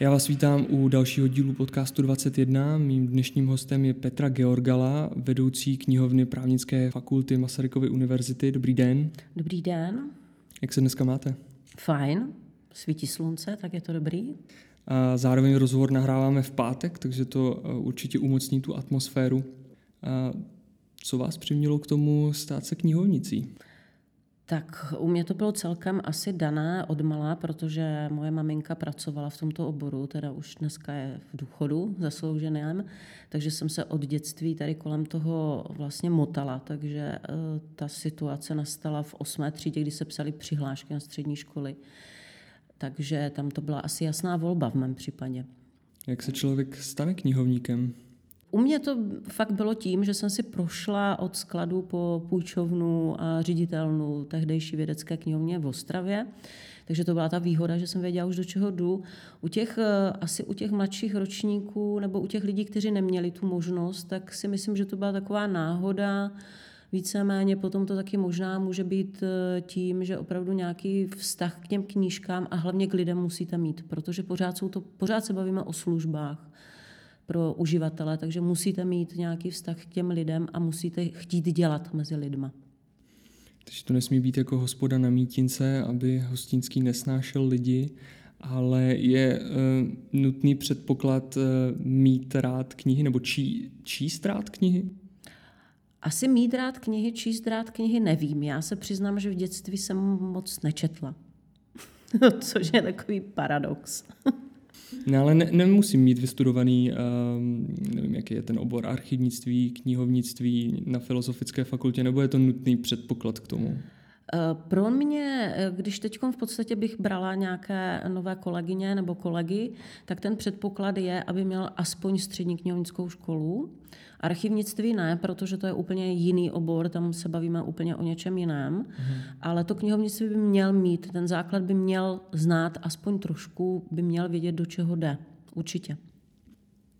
Já vás vítám u dalšího dílu podcastu 21. Mým dnešním hostem je Petra Georgala, vedoucí knihovny právnické fakulty Masarykovy univerzity. Dobrý den. Dobrý den. Jak se dneska máte? Fajn, svítí slunce, tak je to dobrý. A zároveň rozhovor nahráváme v pátek, takže to eh, určitě umocní tu atmosféru. A co vás přimělo k tomu stát se knihovnicí? Tak u mě to bylo celkem asi dané od malá, protože moje maminka pracovala v tomto oboru, teda už dneska je v důchodu zaslouženém, takže jsem se od dětství tady kolem toho vlastně motala, takže eh, ta situace nastala v osmé třídě, kdy se psali přihlášky na střední školy. Takže tam to byla asi jasná volba v mém případě. Jak se člověk stane knihovníkem? U mě to fakt bylo tím, že jsem si prošla od skladu po půjčovnu a ředitelnu tehdejší vědecké knihovně v Ostravě. Takže to byla ta výhoda, že jsem věděla už do čeho jdu. U těch, eh, asi u těch mladších ročníků nebo u těch lidí, kteří neměli tu možnost, tak si myslím, že to byla taková náhoda. Víceméně potom to taky možná může být eh, tím, že opravdu nějaký vztah k těm knížkám a hlavně k lidem musíte mít, protože pořád, jsou to, pořád se bavíme o službách pro uživatele, takže musíte mít nějaký vztah k těm lidem a musíte chtít dělat mezi lidma. Takže to nesmí být jako hospoda na mítince, aby hostinský nesnášel lidi, ale je e, nutný předpoklad e, mít rád knihy nebo čí, číst rád knihy? Asi mít rád knihy, číst rád knihy nevím. Já se přiznám, že v dětství jsem moc nečetla. Což je takový paradox. No ale ne, nemusím mít vystudovaný, um, nevím, jaký je ten obor, archivnictví, knihovnictví na Filozofické fakultě, nebo je to nutný předpoklad k tomu? Eh, pro mě, eh, když teď v podstatě bych brala nějaké nové kolegyně nebo kolegy, tak ten předpoklad je, aby měl aspoň střední knihovnickou školu. Archivnictví ne, protože to je úplně jiný obor, tam se bavíme úplně o něčem jiném, mm. ale to knihovnictví by měl mít, ten základ by měl znát aspoň trošku, by měl vědět, do čeho jde. Určitě.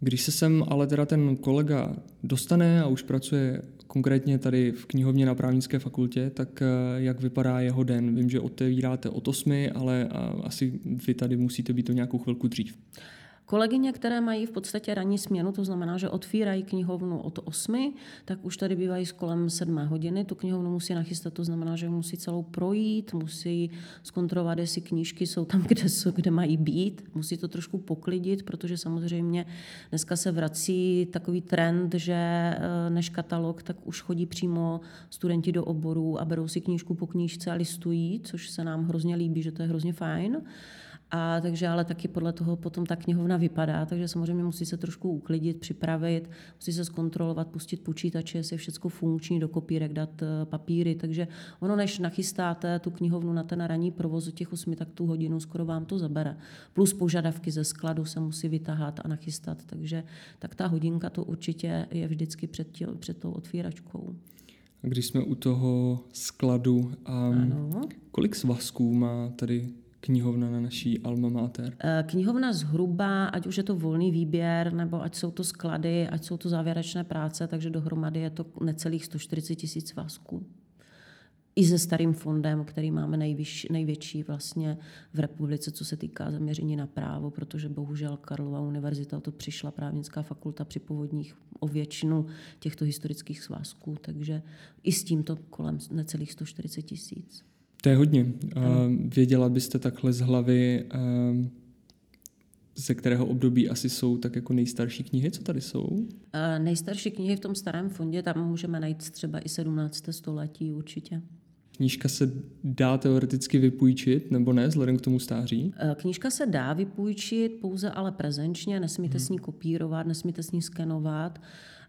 Když se sem ale teda ten kolega dostane a už pracuje konkrétně tady v knihovně na právnické fakultě, tak eh, jak vypadá jeho den? Vím, že otevíráte od 8, ale asi vy tady musíte být to nějakou chvilku dřív. Kolegyně, které mají v podstatě ranní směnu, to znamená, že otvírají knihovnu od 8, tak už tady bývají s kolem 7 hodiny. Tu knihovnu musí nachystat, to znamená, že musí celou projít, musí zkontrolovat, jestli knížky jsou tam, kde, jsou, kde mají být, musí to trošku poklidit, protože samozřejmě dneska se vrací takový trend, že eh, než katalog, tak už chodí přímo studenti do oboru a berou si knížku po knížce a listují, což se nám hrozně líbí, že to je hrozně fajn. A takže ale taky podle toho potom ta knihovna vypadá, takže samozřejmě musí se trošku uklidit, připravit, musí se zkontrolovat, pustit počítače, jestli je všechno funkční, do kopírek dát eh, papíry, takže ono než nachystáte tu knihovnu na ten ranní provoz těch 8, tak tu hodinu skoro vám to zabere. Plus požadavky ze skladu se musí vytahat a nachystat, takže tak ta hodinka to určitě je vždycky před, tě, před tou otvíračkou. Když jsme u toho skladu, um, kolik svazků má tady knihovna na naší Alma Mater? Eh, knihovna zhruba, ať už je to volný výběr, nebo ať jsou to sklady, ať jsou to závěrečné práce, takže dohromady je to necelých 140 tisíc svazků. I se starým fondem, který máme nejvyš, největší vlastně v republice, co se týká zaměření na právo, protože bohužel Karlova univerzita to přišla právnická fakulta při povodních o většinu těchto historických svazků, takže i s tímto kolem necelých 140 tisíc. To je hodně. Uh, věděla byste takhle z hlavy, uh, ze kterého období asi jsou tak jako nejstarší knihy, co tady jsou? Uh, nejstarší knihy v tom starém fondě, tam můžeme najít třeba i 17. století určitě. Knížka se dá teoreticky vypůjčit, nebo ne, vzhledem k tomu stáří? Knížka se dá vypůjčit, pouze ale prezenčně, nesmíte hmm. s ní kopírovat, nesmíte s ní skenovat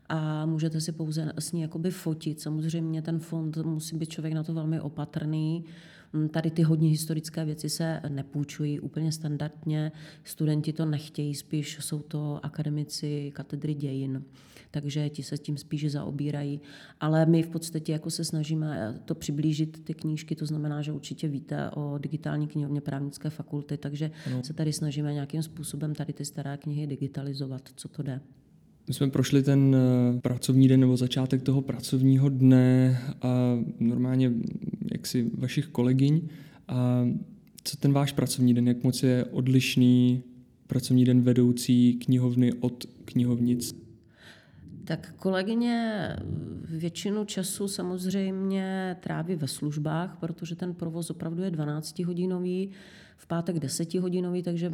a můžete si pouze s ní jakoby fotit. Samozřejmě ten fond musí být člověk na to velmi opatrný. Mm, tady ty hodně historické věci se nepůjčují úplně standardně. Studenti to nechtějí, spíš jsou to akademici katedry dějin, takže ti se tím spíš zaobírají. Ale my v podstatě jako se snažíme to přiblížit, ty knížky, to znamená, že určitě víte o digitální knihovně právnické fakulty, takže no. se tady snažíme nějakým způsobem tady ty staré knihy digitalizovat, co to jde. My jsme prošli ten eh, pracovní den nebo začátek toho pracovního dne a normálně jaksi vašich kolegyň. A co ten váš pracovní den, jak moc je odlišný pracovní den vedoucí knihovny od knihovnic? Tak kolegyně většinu času samozřejmě tráví ve službách, protože ten provoz opravdu je 12-hodinový, v pátek 10-hodinový, takže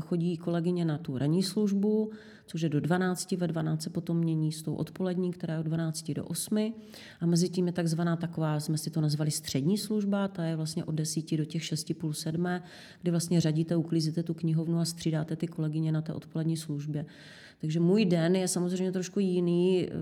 chodí kolegyně na tu ranní službu, což je do 12, ve 12 potom mění s tou odpolední, která je od 12 do 8. A mezi tím je takzvaná taková, jsme si to nazvali střední služba, ta je vlastně od 10 do těch 6 půl 7, kdy vlastně řadíte, uklízíte tu knihovnu a střídáte ty kolegyně na té odpolední službě. Takže můj den je samozřejmě trošku jiný. Eh,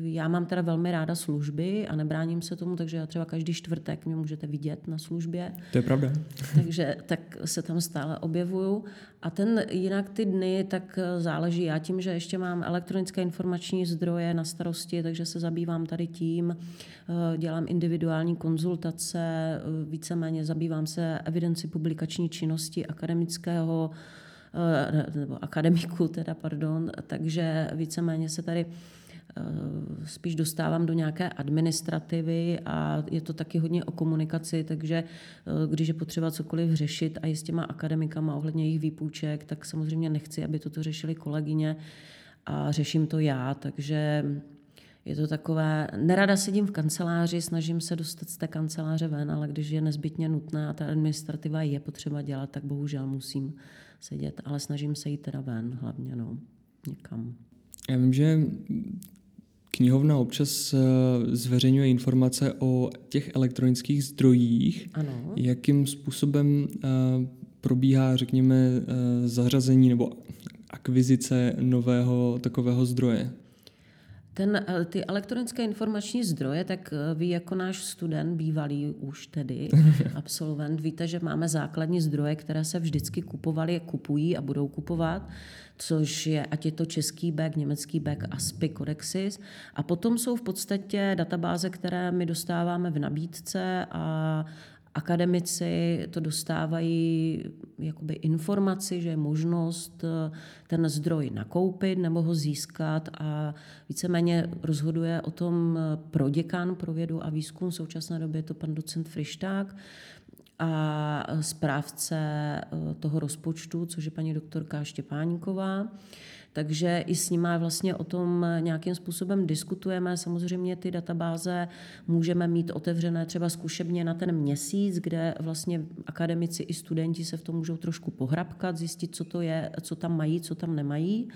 já mám teda velmi ráda služby a nebráním se tomu, takže já třeba každý čtvrtek mě můžete vidět na službě. To je pravda. takže tak se tam stále objevuju. A ten jinak ty dny, tak eh, záleží. Já tím, že ještě mám elektronické informační zdroje na starosti, takže se zabývám tady tím, eh, dělám individuální konzultace, víceméně zabývám se evidenci publikační činnosti akademického nebo akademiku teda, pardon, takže víceméně se tady eh, spíš dostávám do nějaké administrativy a je to taky hodně o komunikaci, takže eh, když je potřeba cokoliv řešit a i s těma akademikama ohledně jejich výpůjček, tak samozřejmě nechci, aby toto řešili kolegyně a řeším to já, takže je to takové, nerada sedím v kanceláři, snažím se dostat z té kanceláře ven, ale když je nezbytně nutné a ta administrativa je potřeba dělat, tak bohužel musím sedět, ale snažím se jít teda ven hlavně, no, někam. Já vím, že knihovna občas eh, zveřejňuje informace o těch elektronických zdrojích. Ano. Jakým způsobem eh, probíhá, řekněme, eh, zařazení nebo akvizice nového takového zdroje? Ten, eh, ty elektronické informační zdroje, tak eh, vy jako náš student, bývalý už tedy absolvent, víte, že máme základní zdroje, které se vždycky kupovaly, kupují a budou kupovat, což je, ať je to český back, německý back, ASPI, Codexis. A potom jsou v podstatě databáze, které my dostáváme v nabídce a akademici to dostávají jakoby informaci, že je možnost eh, ten zdroj nakoupit nebo ho získat a víceméně rozhoduje o tom eh, pro děkan pro vědu a výzkum. V současné době je to pan docent Frišták a správce eh, toho rozpočtu, což je paní doktorka Štěpáníková. Takže i s nimi vlastně o tom nějakým způsobem diskutujeme. Samozřejmě ty databáze můžeme mít otevřené třeba zkušebně na ten měsíc, kde vlastně akademici i studenti se v tom můžou trošku pohrabkat, zjistit, co to je, co tam mají, co tam nemají.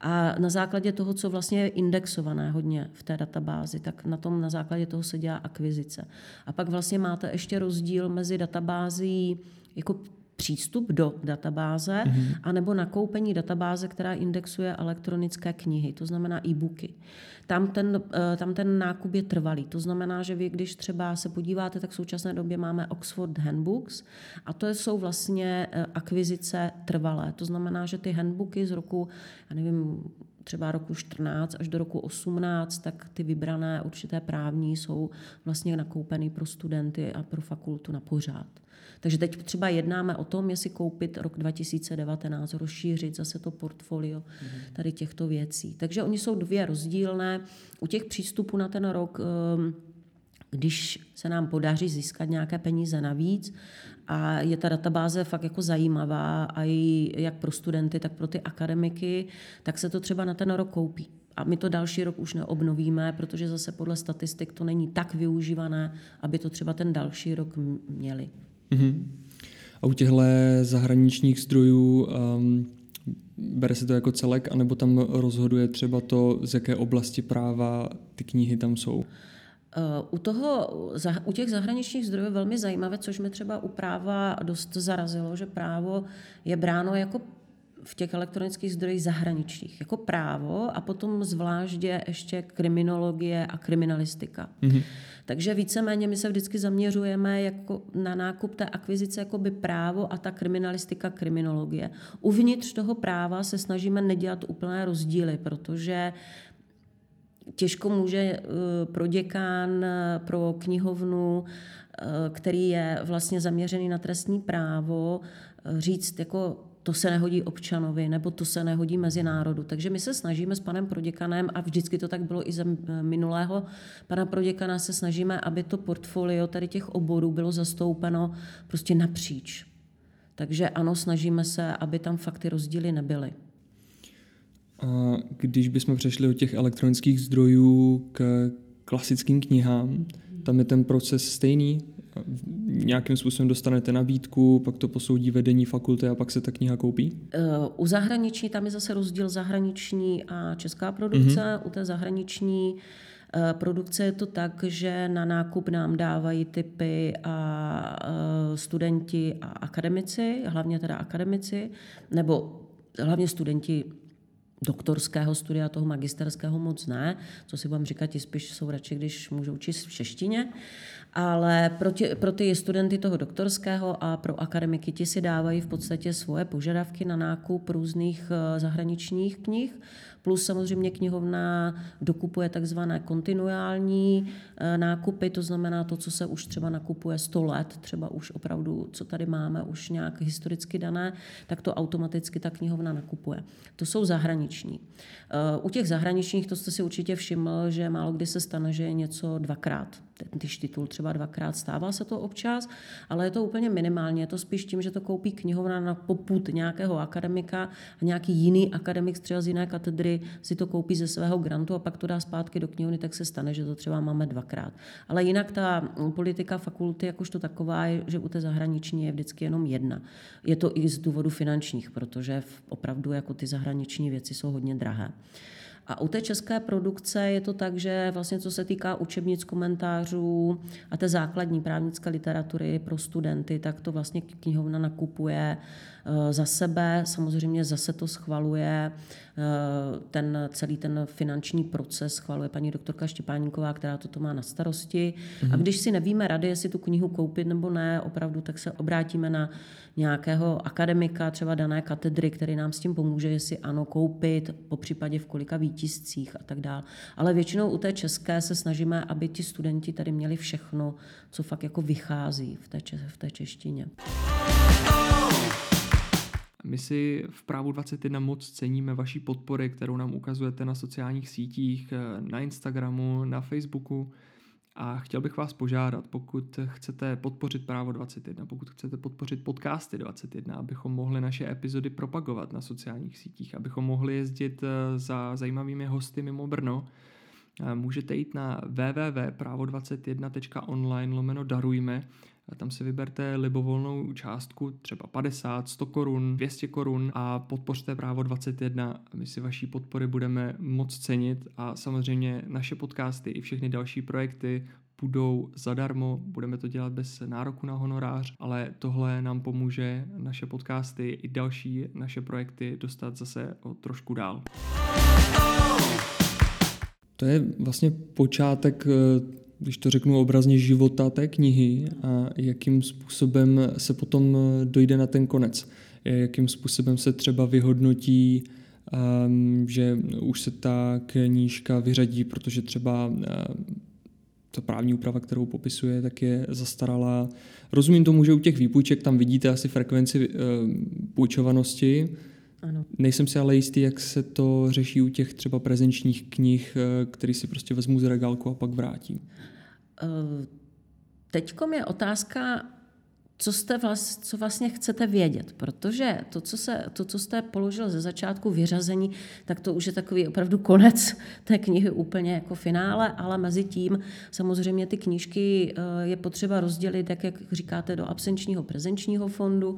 A na základě toho, co vlastně je indexované hodně v té databázi, tak na tom na základě toho se dělá akvizice. A pak vlastně máte ještě rozdíl mezi databází jako přístup do databáze, mm-hmm. anebo nakoupení databáze, která indexuje elektronické knihy, to znamená e-booky. Tam ten, eh, tam ten nákup je trvalý. To znamená, že vy, když třeba se podíváte, tak v současné době máme Oxford Handbooks a to jsou vlastně eh, akvizice trvalé. To znamená, že ty handbooky z roku, já nevím, třeba roku 14 až do roku 18, tak ty vybrané určité právní jsou vlastně nakoupeny pro studenty a pro fakultu na pořád. Takže teď třeba jednáme o tom, jestli koupit rok 2019, rozšířit zase to portfolio mhm. tady těchto věcí. Takže oni jsou dvě rozdílné. U těch přístupů na ten rok ehm, když se nám podaří získat nějaké peníze navíc a je ta databáze fakt jako zajímavá a i jak pro studenty, tak pro ty akademiky, tak se to třeba na ten rok koupí. A my to další rok už neobnovíme, protože zase podle statistik to není tak využívané, aby to třeba ten další rok měli. Mm-hmm. A u těchto zahraničních zdrojů um, bere se to jako celek, anebo tam rozhoduje třeba to, z jaké oblasti práva ty knihy tam jsou? Uh, u, toho, u těch zahraničních zdrojů je velmi zajímavé, což mi třeba u práva dost zarazilo, že právo je bráno jako v těch elektronických zdrojích zahraničních, jako právo a potom zvláště ještě kriminologie a kriminalistika. Mm-hmm. Takže víceméně my se vždycky zaměřujeme jako na nákup té akvizice jako by právo a ta kriminalistika, kriminologie. Uvnitř toho práva se snažíme nedělat úplné rozdíly, protože těžko může eh, pro děkán, pro knihovnu, eh, který je vlastně zaměřený na trestní právo, říct jako to se nehodí občanovi, nebo to se nehodí mezinárodu. Takže my se snažíme s panem proděkanem, a vždycky to tak bylo i za minulého pana proděkana, se snažíme, aby to portfolio tady těch oborů bylo zastoupeno prostě napříč. Takže ano, snažíme se, aby tam fakt ty rozdíly nebyly. A když bychom přešli od těch elektronických zdrojů k klasickým knihám, tam je ten proces stejný? Nějakým způsobem dostanete nabídku, pak to posoudí vedení fakulty a pak se ta kniha koupí? Eh, u zahraniční tam je zase rozdíl zahraniční a česká produkce. Mm-hmm. U té zahraniční eh, produkce je to tak, že na nákup nám dávají typy a eh, studenti a akademici, hlavně teda akademici, nebo hlavně studenti doktorského studia, toho magisterského moc ne, co si budeme říkat, ti spíš jsou radši, když můžou učit v češtině, ale pro, tě, pro ty studenty toho doktorského a pro akademiky ti si dávají v podstatě svoje požadavky na nákup různých eh, zahraničních knih Plus samozřejmě knihovna dokupuje takzvané kontinuální eh, nákupy, to znamená to, co se už třeba nakupuje 100 let, třeba už opravdu, co tady máme, už nějak historicky dané, tak to automaticky ta knihovna nakupuje. To jsou zahraniční. Eh, u těch zahraničních, to jste si určitě všiml, že málo kdy se stane, že je něco dvakrát. Tyž titul třeba dvakrát stává se to občas, ale je to úplně minimálně. Je to spíš tím, že to koupí knihovna na poput nějakého akademika a nějaký jiný akademik třeba z jiné katedry si to koupí ze svého grantu a pak to dá zpátky do knihovny, tak se stane, že to třeba máme dvakrát. Ale jinak ta politika fakulty jakožto taková je, že u té zahraniční je vždycky jenom jedna. Je to i z důvodu finančních, protože opravdu jako ty zahraniční věci jsou hodně drahé. A u té české produkce je to tak, že vlastně co se týká učebnic, komentářů a té základní právnické literatury pro studenty, tak to vlastně knihovna nakupuje za sebe. Samozřejmě zase to schvaluje eh, ten celý ten finanční proces, schvaluje paní doktorka Štěpáníková, která toto má na starosti. Mm-hmm. A mhm. když si nevíme rady, jestli tu knihu koupit nebo ne, opravdu, tak se obrátíme na nějakého akademika, třeba dané katedry, který nám s tím pomůže, jestli ano, koupit, po případě v kolika výtiscích a tak dále. Ale většinou u té české se snažíme, aby ti studenti tady měli všechno, co fakt jako vychází v té, v té češtině. My si v právu 21 moc ceníme vaší podpory, kterou nám ukazujete na sociálních sítích, eh, na Instagramu, na Facebooku. A chtěl bych vás požádat, pokud chcete podpořit právo 21, pokud chcete podpořit podcasty 21, abychom mohli naše epizody propagovat na sociálních sítích, abychom mohli jezdit eh, za zajímavými hosty mimo Brno, eh, můžete jít na www.pravo21.online lomeno darujme tam si vyberte libovolnou částku, třeba 50, 100 korun, 200 korun a podpořte právo 21. My si vaší podpory budeme moc cenit a samozřejmě naše podcasty i všechny další projekty budou zadarmo, budeme to dělat bez nároku na honorář, ale tohle nám pomůže naše podcasty i další naše projekty dostat zase o trošku dál. To je vlastně počátek eh, když to řeknu obrazně, života té knihy a jakým způsobem se potom dojde na ten konec. Jakým způsobem se třeba vyhodnotí, um, že už se ta knížka vyřadí, protože třeba uh, ta právní úprava, kterou popisuje, tak je zastaralá. Rozumím tomu, že u těch výpůjček tam vidíte asi frekvenci půjčovanosti, ano. Nejsem si ale jistý, jak se to řeší u těch třeba prezenčních knih, uh, který si prostě vezmu z regálku a pak vrátím. Eh, Teď je otázka, co, jste vlast, co vlastně chcete vědět, protože to co, se, to, co jste položil ze začátku vyřazení, tak to už je takový opravdu konec té knihy úplně jako finále, ale mezi tím samozřejmě ty knížky eh, je potřeba rozdělit, jak, jak říkáte, do absenčního prezenčního fondu.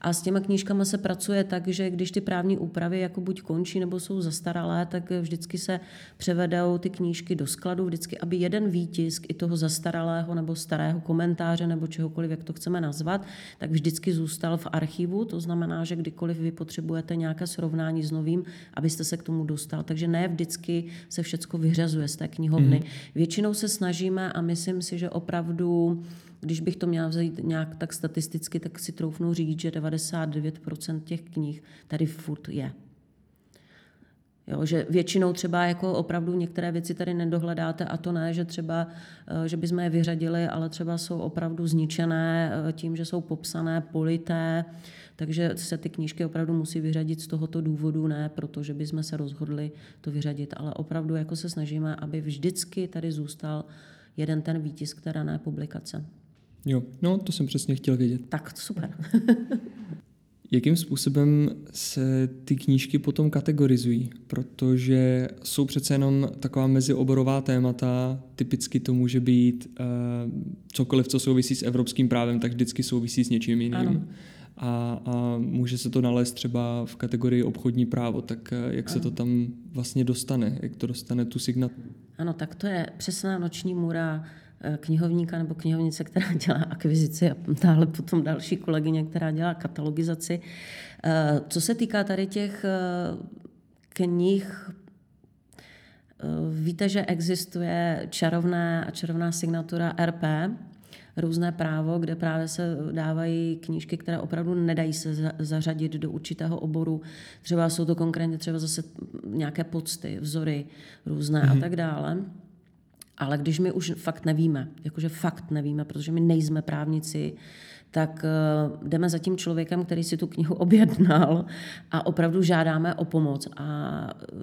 A s těma knížkama se pracuje tak, že když ty právní úpravy jako buď končí nebo jsou zastaralé, tak vždycky se převedou ty knížky do skladu, vždycky, aby jeden výtisk i toho zastaralého nebo starého komentáře nebo čehokoliv, jak to chceme nazvat, nazvat, tak vždycky zůstal v archivu. To znamená, že kdykoliv vy potřebujete nějaké srovnání s novým, abyste se k tomu dostal. Takže ne vždycky se všechno vyřazuje z té knihovny. Mm. Většinou se snažíme a myslím si, že opravdu když bych to měla vzít nějak tak statisticky, tak si troufnu říct, že 99% těch knih tady furt je. Jo, že většinou třeba jako opravdu některé věci tady nedohledáte a to ne, že třeba, eh, že bychom je vyřadili, ale třeba jsou opravdu zničené eh, tím, že jsou popsané, polité, takže se ty knížky opravdu musí vyřadit z tohoto důvodu, ne protože bychom se rozhodli to vyřadit, ale opravdu jako se snažíme, aby vždycky tady zůstal jeden ten výtisk té dané publikace. Jo, no to jsem přesně chtěl vědět. Tak, super. Jakým způsobem se ty knížky potom kategorizují? Protože jsou přece jenom taková mezioborová témata, typicky to může být uh, cokoliv, co souvisí s evropským právem, tak vždycky souvisí s něčím jiným. Ano. A, a může se to nalézt třeba v kategorii obchodní právo, tak uh, jak ano. se to tam vlastně dostane? Jak to dostane tu signaturu? Ano, tak to je přesná noční můra Eh, knihovníka nebo knihovnice, která dělá akvizici a dále potom další kolegyně, která dělá katalogizaci. Eh, co se týká tady těch eh, knih, víte, že existuje čarovná a čarovná signatura RP, různé právo, kde právě se dávají knížky, které opravdu nedají se zařadit do určitého oboru. Třeba jsou to konkrétně třeba zase nějaké pocty, vzory různé mm-hmm. a mhm. tak dále. Ale když my už fakt nevíme, jakože fakt nevíme, protože my nejsme právníci, tak eh, jdeme za tím člověkem, který si tu knihu objednal a opravdu žádáme o pomoc. A eh,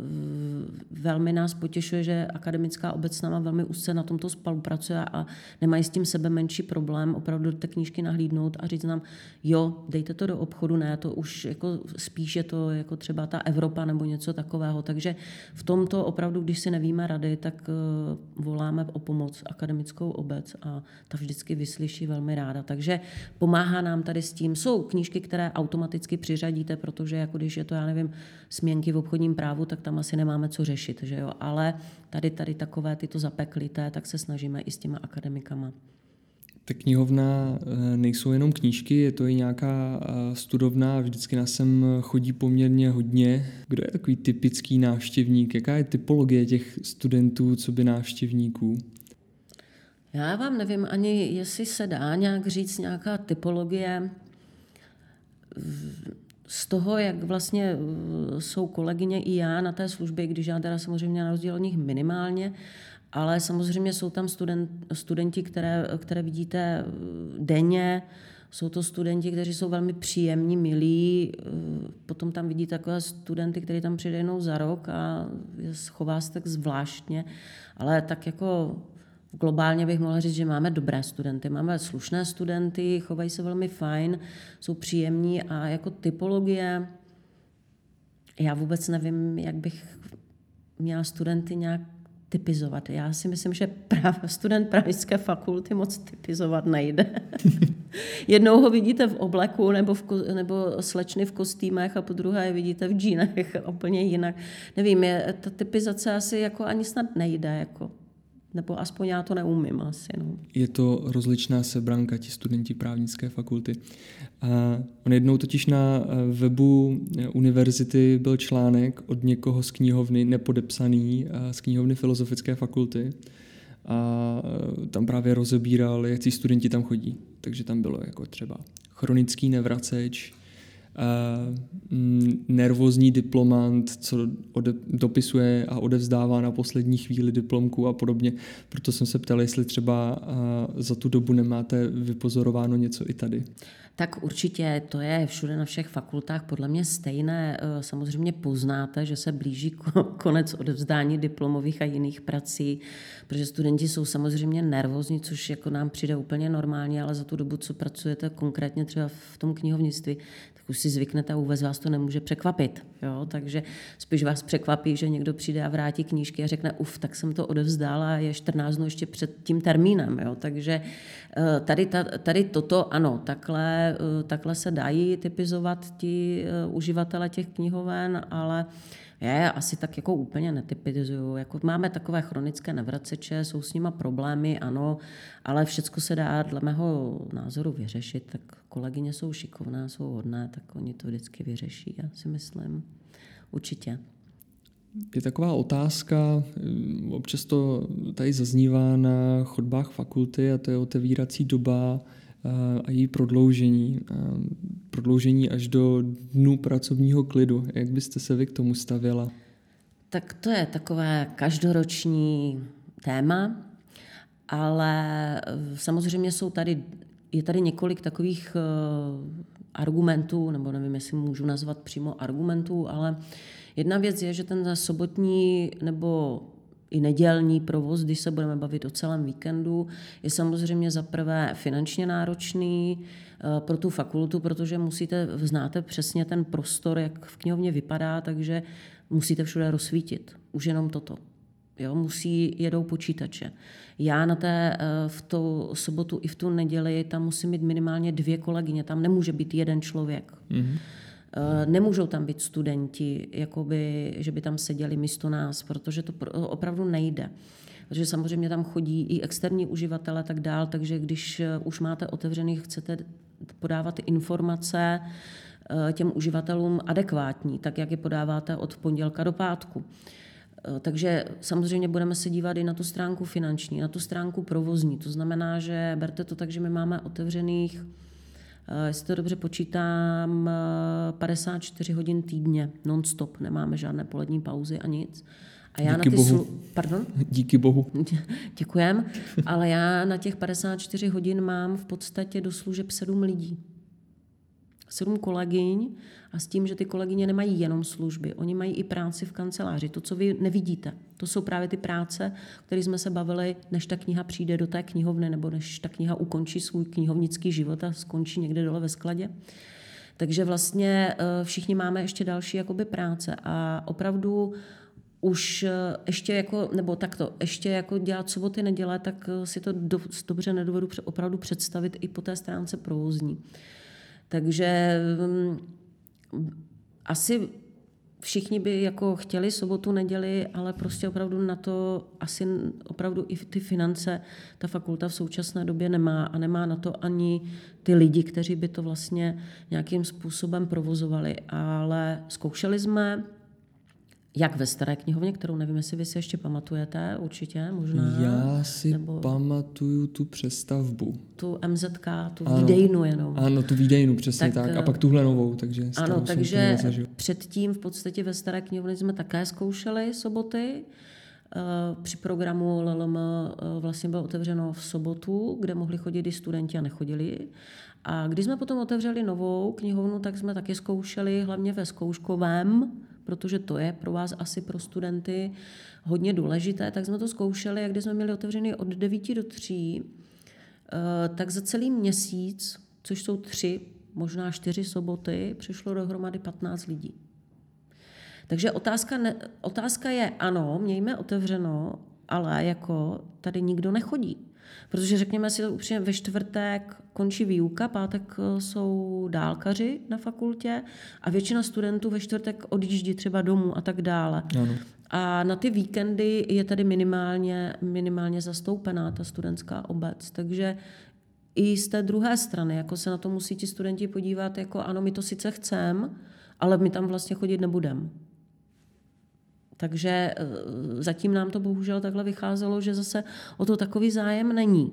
velmi nás potěšuje, že akademická obec s náma velmi úzce na tomto spolupracuje a nemají s tím sebe menší problém opravdu té knížky nahlídnout a říct nám, jo, dejte to do obchodu, ne, to už jako spíš je to jako třeba ta Evropa nebo něco takového. Takže v tomto opravdu, když si nevíme rady, tak eh, voláme o pomoc akademickou obec a ta vždycky vyslyší velmi ráda. Takže pomáhá nám tady s tím. Jsou knížky, které automaticky přiřadíte, protože jako když je to, já nevím, směnky v obchodním právu, tak tam asi nemáme co řešit, že jo? Ale tady, tady takové tyto zapeklité, tak se snažíme i s těma akademikama. Tak knihovna eh, nejsou jenom knížky, je to i nějaká eh, studovna, vždycky nás sem chodí poměrně hodně. Kdo je takový typický návštěvník? Jaká je typologie těch studentů, co by návštěvníků? Já vám nevím ani, jestli se dá nějak říct nějaká typologie z toho, jak vlastně uh, jsou kolegyně i já na té službě, když já teda samozřejmě na rozdíl od nich minimálně, ale samozřejmě jsou tam student, studenti, které, které vidíte uh, denně, jsou to studenti, kteří jsou velmi příjemní, milí. Uh, potom tam vidíte takové studenty, kteří tam přijde jenom za rok a chová se tak zvláštně. Ale tak jako globálně bych mohla říct, že máme dobré studenty, máme slušné studenty, chovají se velmi fajn, jsou příjemní a jako typologie, já vůbec nevím, jak bych měla studenty nějak typizovat. Já si myslím, že prav, student právnické fakulty moc typizovat nejde. Jednou ho vidíte v obleku nebo, v, nebo slečny v kostýmech a po druhé je vidíte v džínech úplně jinak. Nevím, je, ta typizace asi jako ani snad nejde. Jako. Nebo aspoň já to neumím asi. No. Je to rozličná sebranka, ti studenti právnické fakulty. A on jednou totiž na eh, webu eh, univerzity byl článek od někoho z knihovny, nepodepsaný, z knihovny Filozofické fakulty. A eh, tam právě rozebíral, jak ti studenti tam chodí. Takže tam bylo jako třeba chronický nevraceč, nervózní diplomant, co ode, dopisuje a odevzdává na poslední chvíli diplomku a podobně. Proto jsem se ptal, jestli třeba za tu dobu nemáte vypozorováno něco i tady. Tak určitě to je všude na všech fakultách podle mě stejné. E, samozřejmě poznáte, že se blíží konec odevzdání diplomových a jiných prací, protože studenti jsou samozřejmě nervózní, což jako nám přijde úplně normálně, ale za tu dobu, co pracujete konkrétně třeba v tom knihovnictví, už si zvyknete a vůbec vás to nemůže překvapit. Jo? Takže spíš vás překvapí, že někdo přijde a vrátí knížky a řekne, uf, tak jsem to odevzdala a je 14 dnů ještě před tím termínem. Jo? Takže eh, tady, tady toto, ano, takhle, eh, takhle se dají typizovat ti eh, uživatele těch knihoven, ale já asi tak jako úplně netypizuju. Jako máme takové chronické nevraceče, jsou s nima problémy, ano, ale všechno se dá dle mého názoru vyřešit. Tak kolegyně jsou šikovná, jsou hodné, tak oni to vždycky vyřeší, já si myslím. Určitě. Je taková otázka, občas to tady zaznívá na chodbách fakulty a to je otevírací doba a její prodloužení. Prodloužení až do dnu pracovního klidu. Jak byste se vy k tomu stavěla? Tak to je takové každoroční téma, ale samozřejmě jsou tady, je tady několik takových eh, argumentů, nebo nevím, jestli můžu nazvat přímo argumentů, ale jedna věc je, že ten sobotní nebo i nedělní provoz, když se budeme bavit o celém víkendu, je samozřejmě za prvé finančně náročný eh, pro tu fakultu, protože musíte, znáte přesně ten prostor, jak v knihovně vypadá, takže musíte všude rozsvítit. Už jenom toto. Jo, musí jedou počítače. Já na té, eh, v tu sobotu i v tu neděli tam musím mít minimálně dvě kolegyně, tam nemůže být jeden člověk. Mm-hmm. Nemůžou tam být studenti, jakoby, že by tam seděli místo nás, protože to opravdu nejde. Protože samozřejmě tam chodí i externí uživatelé a tak dál, takže když eh, už máte otevřený, chcete podávat informace těm uživatelům adekvátní, tak jak je podáváte od pondělka do pátku. Eh, takže samozřejmě budeme se dívat i na tu stránku finanční, na tu stránku provozní. To znamená, že berte to tak, že my máme otevřených, eh, jestli to dobře počítám, 54 eh, hodin týdně, non-stop, nemáme žádné polední pauzy a nic. A já Díky na ty bohu. Slu... Pardon? Díky bohu. Děkujem. Ale já na těch 54 hodin mám v podstatě do služeb 7 lidí sedm kolegyň a s tím, že ty kolegyně nemají jenom služby, oni mají i práci v kanceláři. To, co vy nevidíte, to jsou právě ty práce, které jsme se bavili, než ta kniha přijde do té knihovny, nebo než ta kniha ukončí svůj knihovnický život a skončí někde dole ve skladě. Takže vlastně eh, všichni máme ještě další jakoby práce a opravdu už eh, ještě jako, nebo takto, ještě jako dělat soboty, neděle, tak eh, si to dobře nedovedu opravdu představit i po té stránce provozní. Takže mm, asi všichni by jako chtěli sobotu, neděli, ale prostě opravdu na to asi opravdu i ty finance ta fakulta v současné době nemá a nemá na to ani ty lidi, kteří by to vlastně nějakým způsobem provozovali. Ale zkoušeli jsme, jak ve staré knihovně, kterou nevím, jestli vy si ještě pamatujete, určitě, možná. Já si nebo... pamatuju tu přestavbu. Tu MZK, tu ano, výdejnu jenom. Ano, tu výdejnu, přesně tak. tak. A pak tuhle novou, takže Ano, takže předtím v podstatě ve staré knihovně jsme také zkoušeli soboty. Eh, při programu LLM eh, vlastně bylo otevřeno v sobotu, kde mohli chodit i studenti a nechodili. A když jsme potom otevřeli novou knihovnu, tak jsme taky zkoušeli hlavně ve zkouškovém protože to je pro vás asi pro studenty hodně důležité, tak jsme to zkoušeli a když jsme měli otevřený od 9 do 3, eh, tak za celý měsíc, což jsou tři, možná čtyři soboty, přišlo dohromady 15 lidí. Takže otázka, ne, otázka je, ano, mějme otevřeno, ale jako tady nikdo nechodí. Protože řekněme si to upřímně, ve čtvrtek končí výuka, pátek eh, jsou dálkaři na fakultě a většina studentů ve čtvrtek odjíždí třeba domů a tak dále. Ano. A na ty víkendy je tady minimálně, minimálně zastoupená ta studentská obec. Takže i z té druhé strany, jako se na to musí ti studenti podívat, jako ano, my to sice chceme, ale my tam vlastně chodit nebudeme. Takže eh, zatím nám to bohužel takhle vycházelo, že zase o to takový zájem není.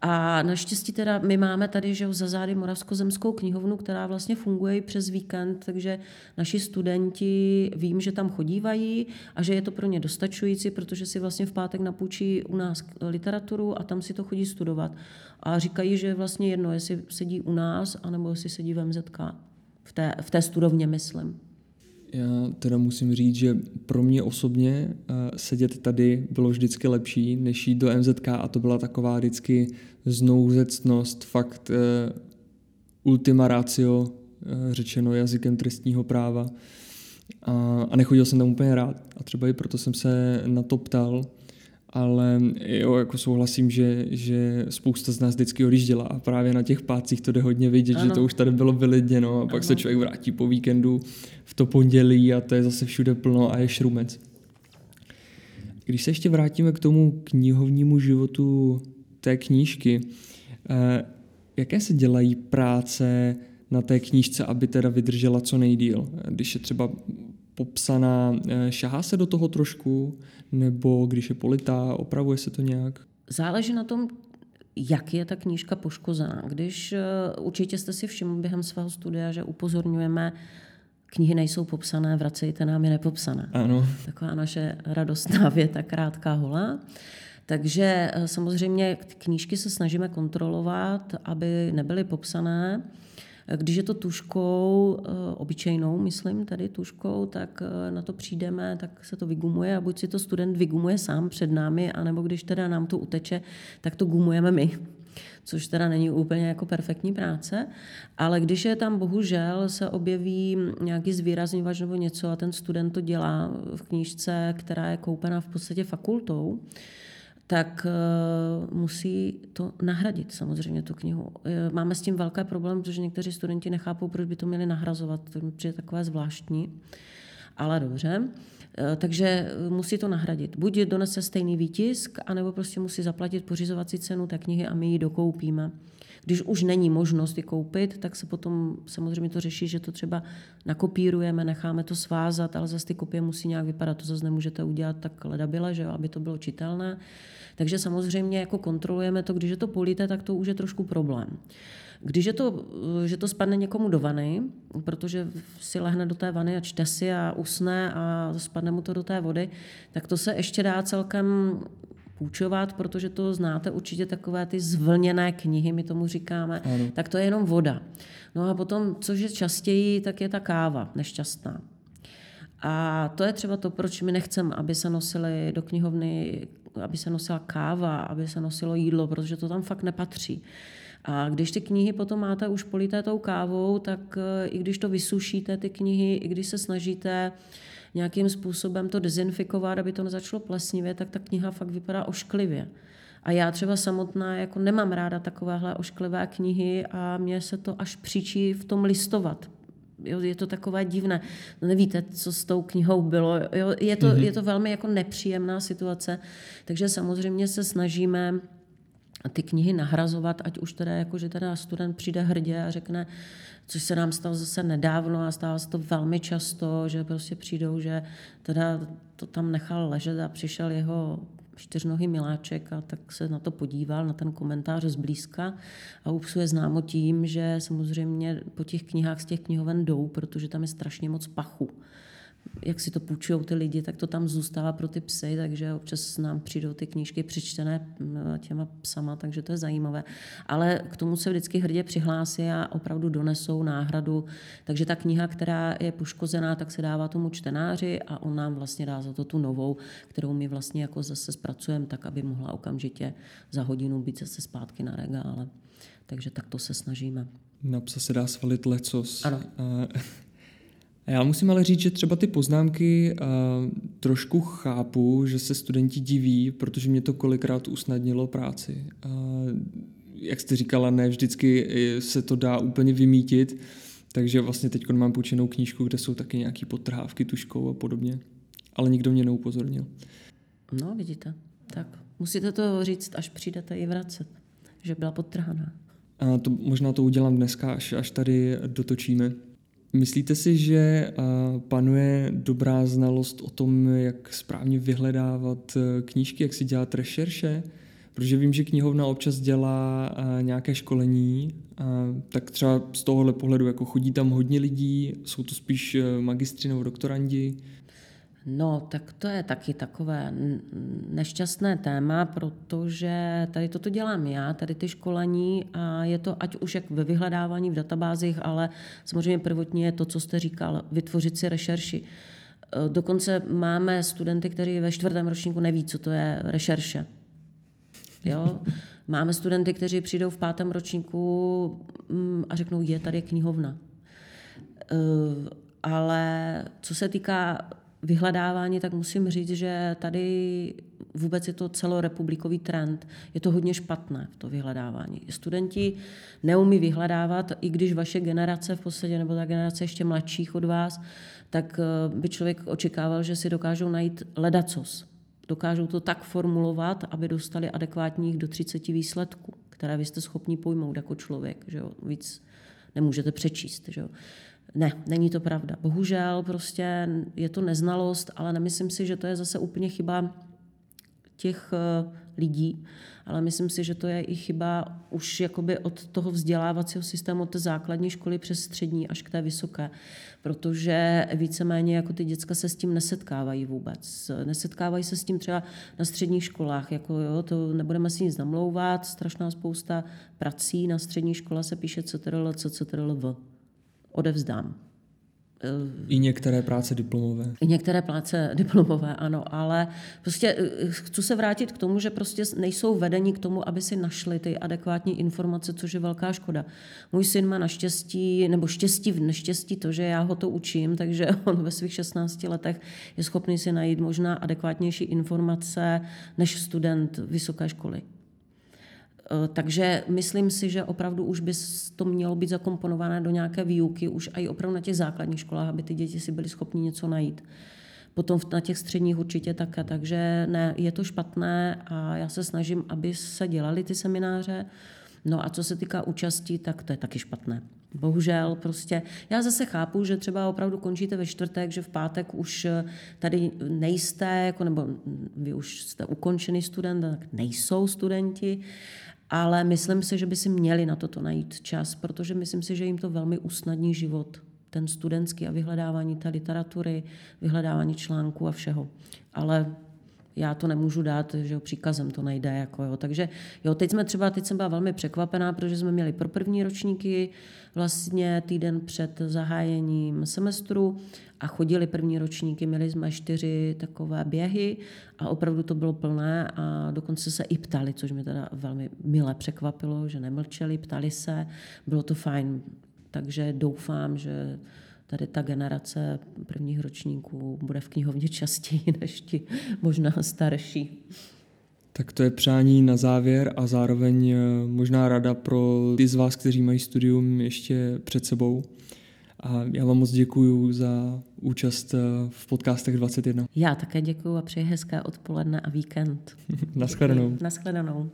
A naštěstí teda my máme tady že za zády Moravskozemskou knihovnu, která vlastně funguje i přes víkend, takže naši studenti vím, že tam chodívají a že je to pro ně dostačující, protože si vlastně v pátek napůjčí u nás literaturu a tam si to chodí studovat. A říkají, že je vlastně jedno, jestli sedí u nás, anebo jestli sedí v MZK. V té, v té studovně, myslím. Já teda musím říct, že pro mě osobně uh, sedět tady bylo vždycky lepší, než jít do MZK a to byla taková vždycky znouzectnost, fakt uh, ultima ratio, uh, řečeno jazykem trestního práva. A, a nechodil jsem tam úplně rád. A třeba i proto jsem se na to ptal, ale jo, jako souhlasím, že, že spousta z nás vždycky odjížděla a právě na těch pácích to jde hodně vidět, ano. že to už tady bylo vylidněno a pak ano. se člověk vrátí po víkendu v to pondělí a to je zase všude plno a je šrumec. Když se ještě vrátíme k tomu knihovnímu životu té knížky, eh, jaké se dělají práce na té knížce, aby teda vydržela co nejdíl? Když je třeba popsaná, eh, šahá se do toho trošku, nebo když je politá, opravuje se to nějak? Záleží na tom, jak je ta knížka poškozená. Když eh, určitě jste si všimli během svého studia, že upozorňujeme, knihy nejsou popsané, vracejte nám je nepopsané. Ano. Taková naše radostná věta, krátká hola. Takže eh, samozřejmě knížky se snažíme kontrolovat, aby nebyly popsané. Když je to tuškou, eh, obyčejnou, myslím, tady tuškou, tak eh, na to přijdeme, tak se to vygumuje a buď si to student vygumuje sám před námi, anebo když teda nám to uteče, tak to gumujeme my což teda není úplně jako perfektní práce, ale když je tam bohužel se objeví nějaký zvýrazňovač nebo něco a ten student to dělá v knížce, která je koupena v podstatě fakultou, tak uh, musí to nahradit samozřejmě tu knihu. Eh, máme s tím velké problém, protože někteří studenti nechápou, proč by to měli nahrazovat. To mi přijde takové zvláštní. Ale dobře. Uh, takže musí to nahradit. Buď donese stejný výtisk, anebo prostě musí zaplatit pořizovací cenu té knihy a my ji dokoupíme. Když už není možnost ji koupit, tak se potom samozřejmě to řeší, že to třeba nakopírujeme, necháme to svázat, ale zase ty kopie musí nějak vypadat. To zase nemůžete udělat tak ledabile, že aby to bylo čitelné. Takže samozřejmě jako kontrolujeme to, když je to polité, tak to už je trošku problém. Když je to, že to spadne někomu do vany, protože si lehne do té vany a čte si a usne a spadne mu to do té vody, tak to se ještě dá celkem půjčovat, protože to znáte určitě takové ty zvlněné knihy, my tomu říkáme, ano. tak to je jenom voda. No a potom, což je častěji, tak je ta káva nešťastná. A to je třeba to, proč my nechceme, aby se nosily do knihovny, aby se nosila káva, aby se nosilo jídlo, protože to tam fakt nepatří. A když ty knihy potom máte už polité tou kávou, tak eh, i když to vysušíte, ty knihy, i když se snažíte nějakým způsobem to dezinfikovat, aby to nezačalo plesnivě, tak ta kniha fakt vypadá ošklivě. A já třeba samotná jako nemám ráda takovéhle ošklivé knihy a mně se to až přičí v tom listovat. Jo, je to takové divné. No nevíte, co s tou knihou bylo. Jo, je, to, mm-hmm. je to velmi jako nepříjemná situace. Takže samozřejmě se snažíme ty knihy nahrazovat, ať už teda jako, že teda student přijde hrdě a řekne, což se nám stalo zase nedávno a stává se to velmi často, že prostě přijdou, že teda to tam nechal ležet a přišel jeho čtyřnohý miláček a tak se na to podíval, na ten komentář zblízka a UPSu je známo tím, že samozřejmě po těch knihách z těch knihoven jdou, protože tam je strašně moc pachu jak si to půjčují ty lidi, tak to tam zůstává pro ty psy, takže občas nám přijdou ty knížky přečtené mm, těma psama, takže to je zajímavé. Ale k tomu se vždycky hrdě přihlásí a opravdu donesou náhradu. Takže ta kniha, která je poškozená, tak se dává tomu čtenáři a on nám vlastně dá za to tu novou, kterou my vlastně jako zase zpracujeme tak, aby mohla okamžitě za hodinu být zase zpátky na regále. Takže tak to se snažíme. Na psa se dá svalit lecos. Ano. Já musím ale říct, že třeba ty poznámky uh, trošku chápu, že se studenti diví, protože mě to kolikrát usnadnilo práci. Uh, jak jste říkala, ne vždycky se to dá úplně vymítit, takže vlastně teď mám půjčenou knížku, kde jsou taky nějaké podtrhávky tuškou a podobně. Ale nikdo mě neupozornil. No, vidíte. Tak musíte to říct, až přijdete i vracet, že byla podtrhaná. A to, možná to udělám dneska, až, až tady dotočíme. Myslíte si, že panuje dobrá znalost o tom, jak správně vyhledávat e, knížky, jak si dělat rešerše? Protože vím, že knihovna občas dělá nějaké školení, tak třeba z tohohle pohledu, jako chodí tam hodně lidí, jsou to spíš magistři nebo doktorandi? No, tak to je taky takové nešťastné téma, protože tady toto dělám já, tady ty školení a je to ať už jak ve vyhledávání v databázích, ale samozřejmě prvotně je to, co jste říkal, vytvořit si rešerši. E, dokonce máme studenty, kteří ve čtvrtém ročníku neví, co to je rešerše. Jo? Máme studenty, kteří přijdou v pátém ročníku mm, a řeknou, je tady knihovna. E, ale co se týká vyhledávání, tak musím říct, že tady vůbec je to celorepublikový trend. Je to hodně špatné, to vyhledávání. Studenti neumí vyhledávat, i když vaše generace v podstatě, nebo ta generace ještě mladších od vás, tak eh, by člověk očekával, že si dokážou najít ledacos. Dokážou to tak formulovat, aby dostali adekvátních do 30 výsledků, které vy jste schopni pojmout jako člověk. Že jo? Víc nemůžete přečíst. Že jo? Ne, není to pravda. Bohužel prostě je to neznalost, ale nemyslím si, že to je zase úplně chyba těch eh, lidí, ale myslím si, že to je i chyba už jakoby od toho vzdělávacího systému, od té základní školy přes střední až k té vysoké, protože víceméně jako ty děcka se s tím nesetkávají vůbec. Nesetkávají se s tím třeba na středních školách, jako jo, to nebudeme si nic namlouvat, strašná spousta prací na střední škole se píše CTRL, CTRL, odevzdám. I některé práce diplomové. I některé práce diplomové, ano, ale prostě eh, chci se vrátit k tomu, že prostě nejsou vedení k tomu, aby si našli ty adekvátní informace, což je velká škoda. Můj syn má naštěstí, nebo štěstí v neštěstí to, že já ho to učím, takže on ve svých 16 letech je schopný si najít možná adekvátnější informace než student vysoké školy. Eh, takže myslím si, že opravdu už by to mělo být zakomponované do nějaké výuky, už i opravdu na těch základních školách, aby ty děti si byly schopni něco najít. Potom na těch středních určitě také, takže ne, je to špatné a já se snažím, aby se dělaly ty semináře. No a co se týká účastí, tak to je taky špatné. Bohužel prostě. Já zase chápu, že třeba opravdu končíte ve čtvrtek, že v pátek už tady nejste, jako, nebo vy už jste ukončený student, tak nejsou studenti ale myslím si, že by si měli na toto najít čas, protože myslím si, že jim to velmi usnadní život, ten studentský a vyhledávání té literatury, vyhledávání článků a všeho. Ale já to nemůžu dát, že jo, příkazem to nejde. Jako jo. Takže jo, teď jsme třeba, teď jsem byla velmi překvapená, protože jsme měli pro první ročníky vlastně týden před zahájením semestru a chodili první ročníky, měli jsme čtyři takové běhy a opravdu to bylo plné a dokonce se i ptali, což mě teda velmi milé překvapilo, že nemlčeli, ptali se, bylo to fajn. Takže doufám, že tady ta generace prvních ročníků bude v knihovně častěji než ti možná starší. Tak to je přání na závěr a zároveň eh, možná rada pro ty z vás, kteří mají studium ještě před sebou. A já vám moc děkuji za účast eh, v podcastech 21. Já také děkuji a přeji hezké odpoledne a víkend. Naschledanou. Naschledanou.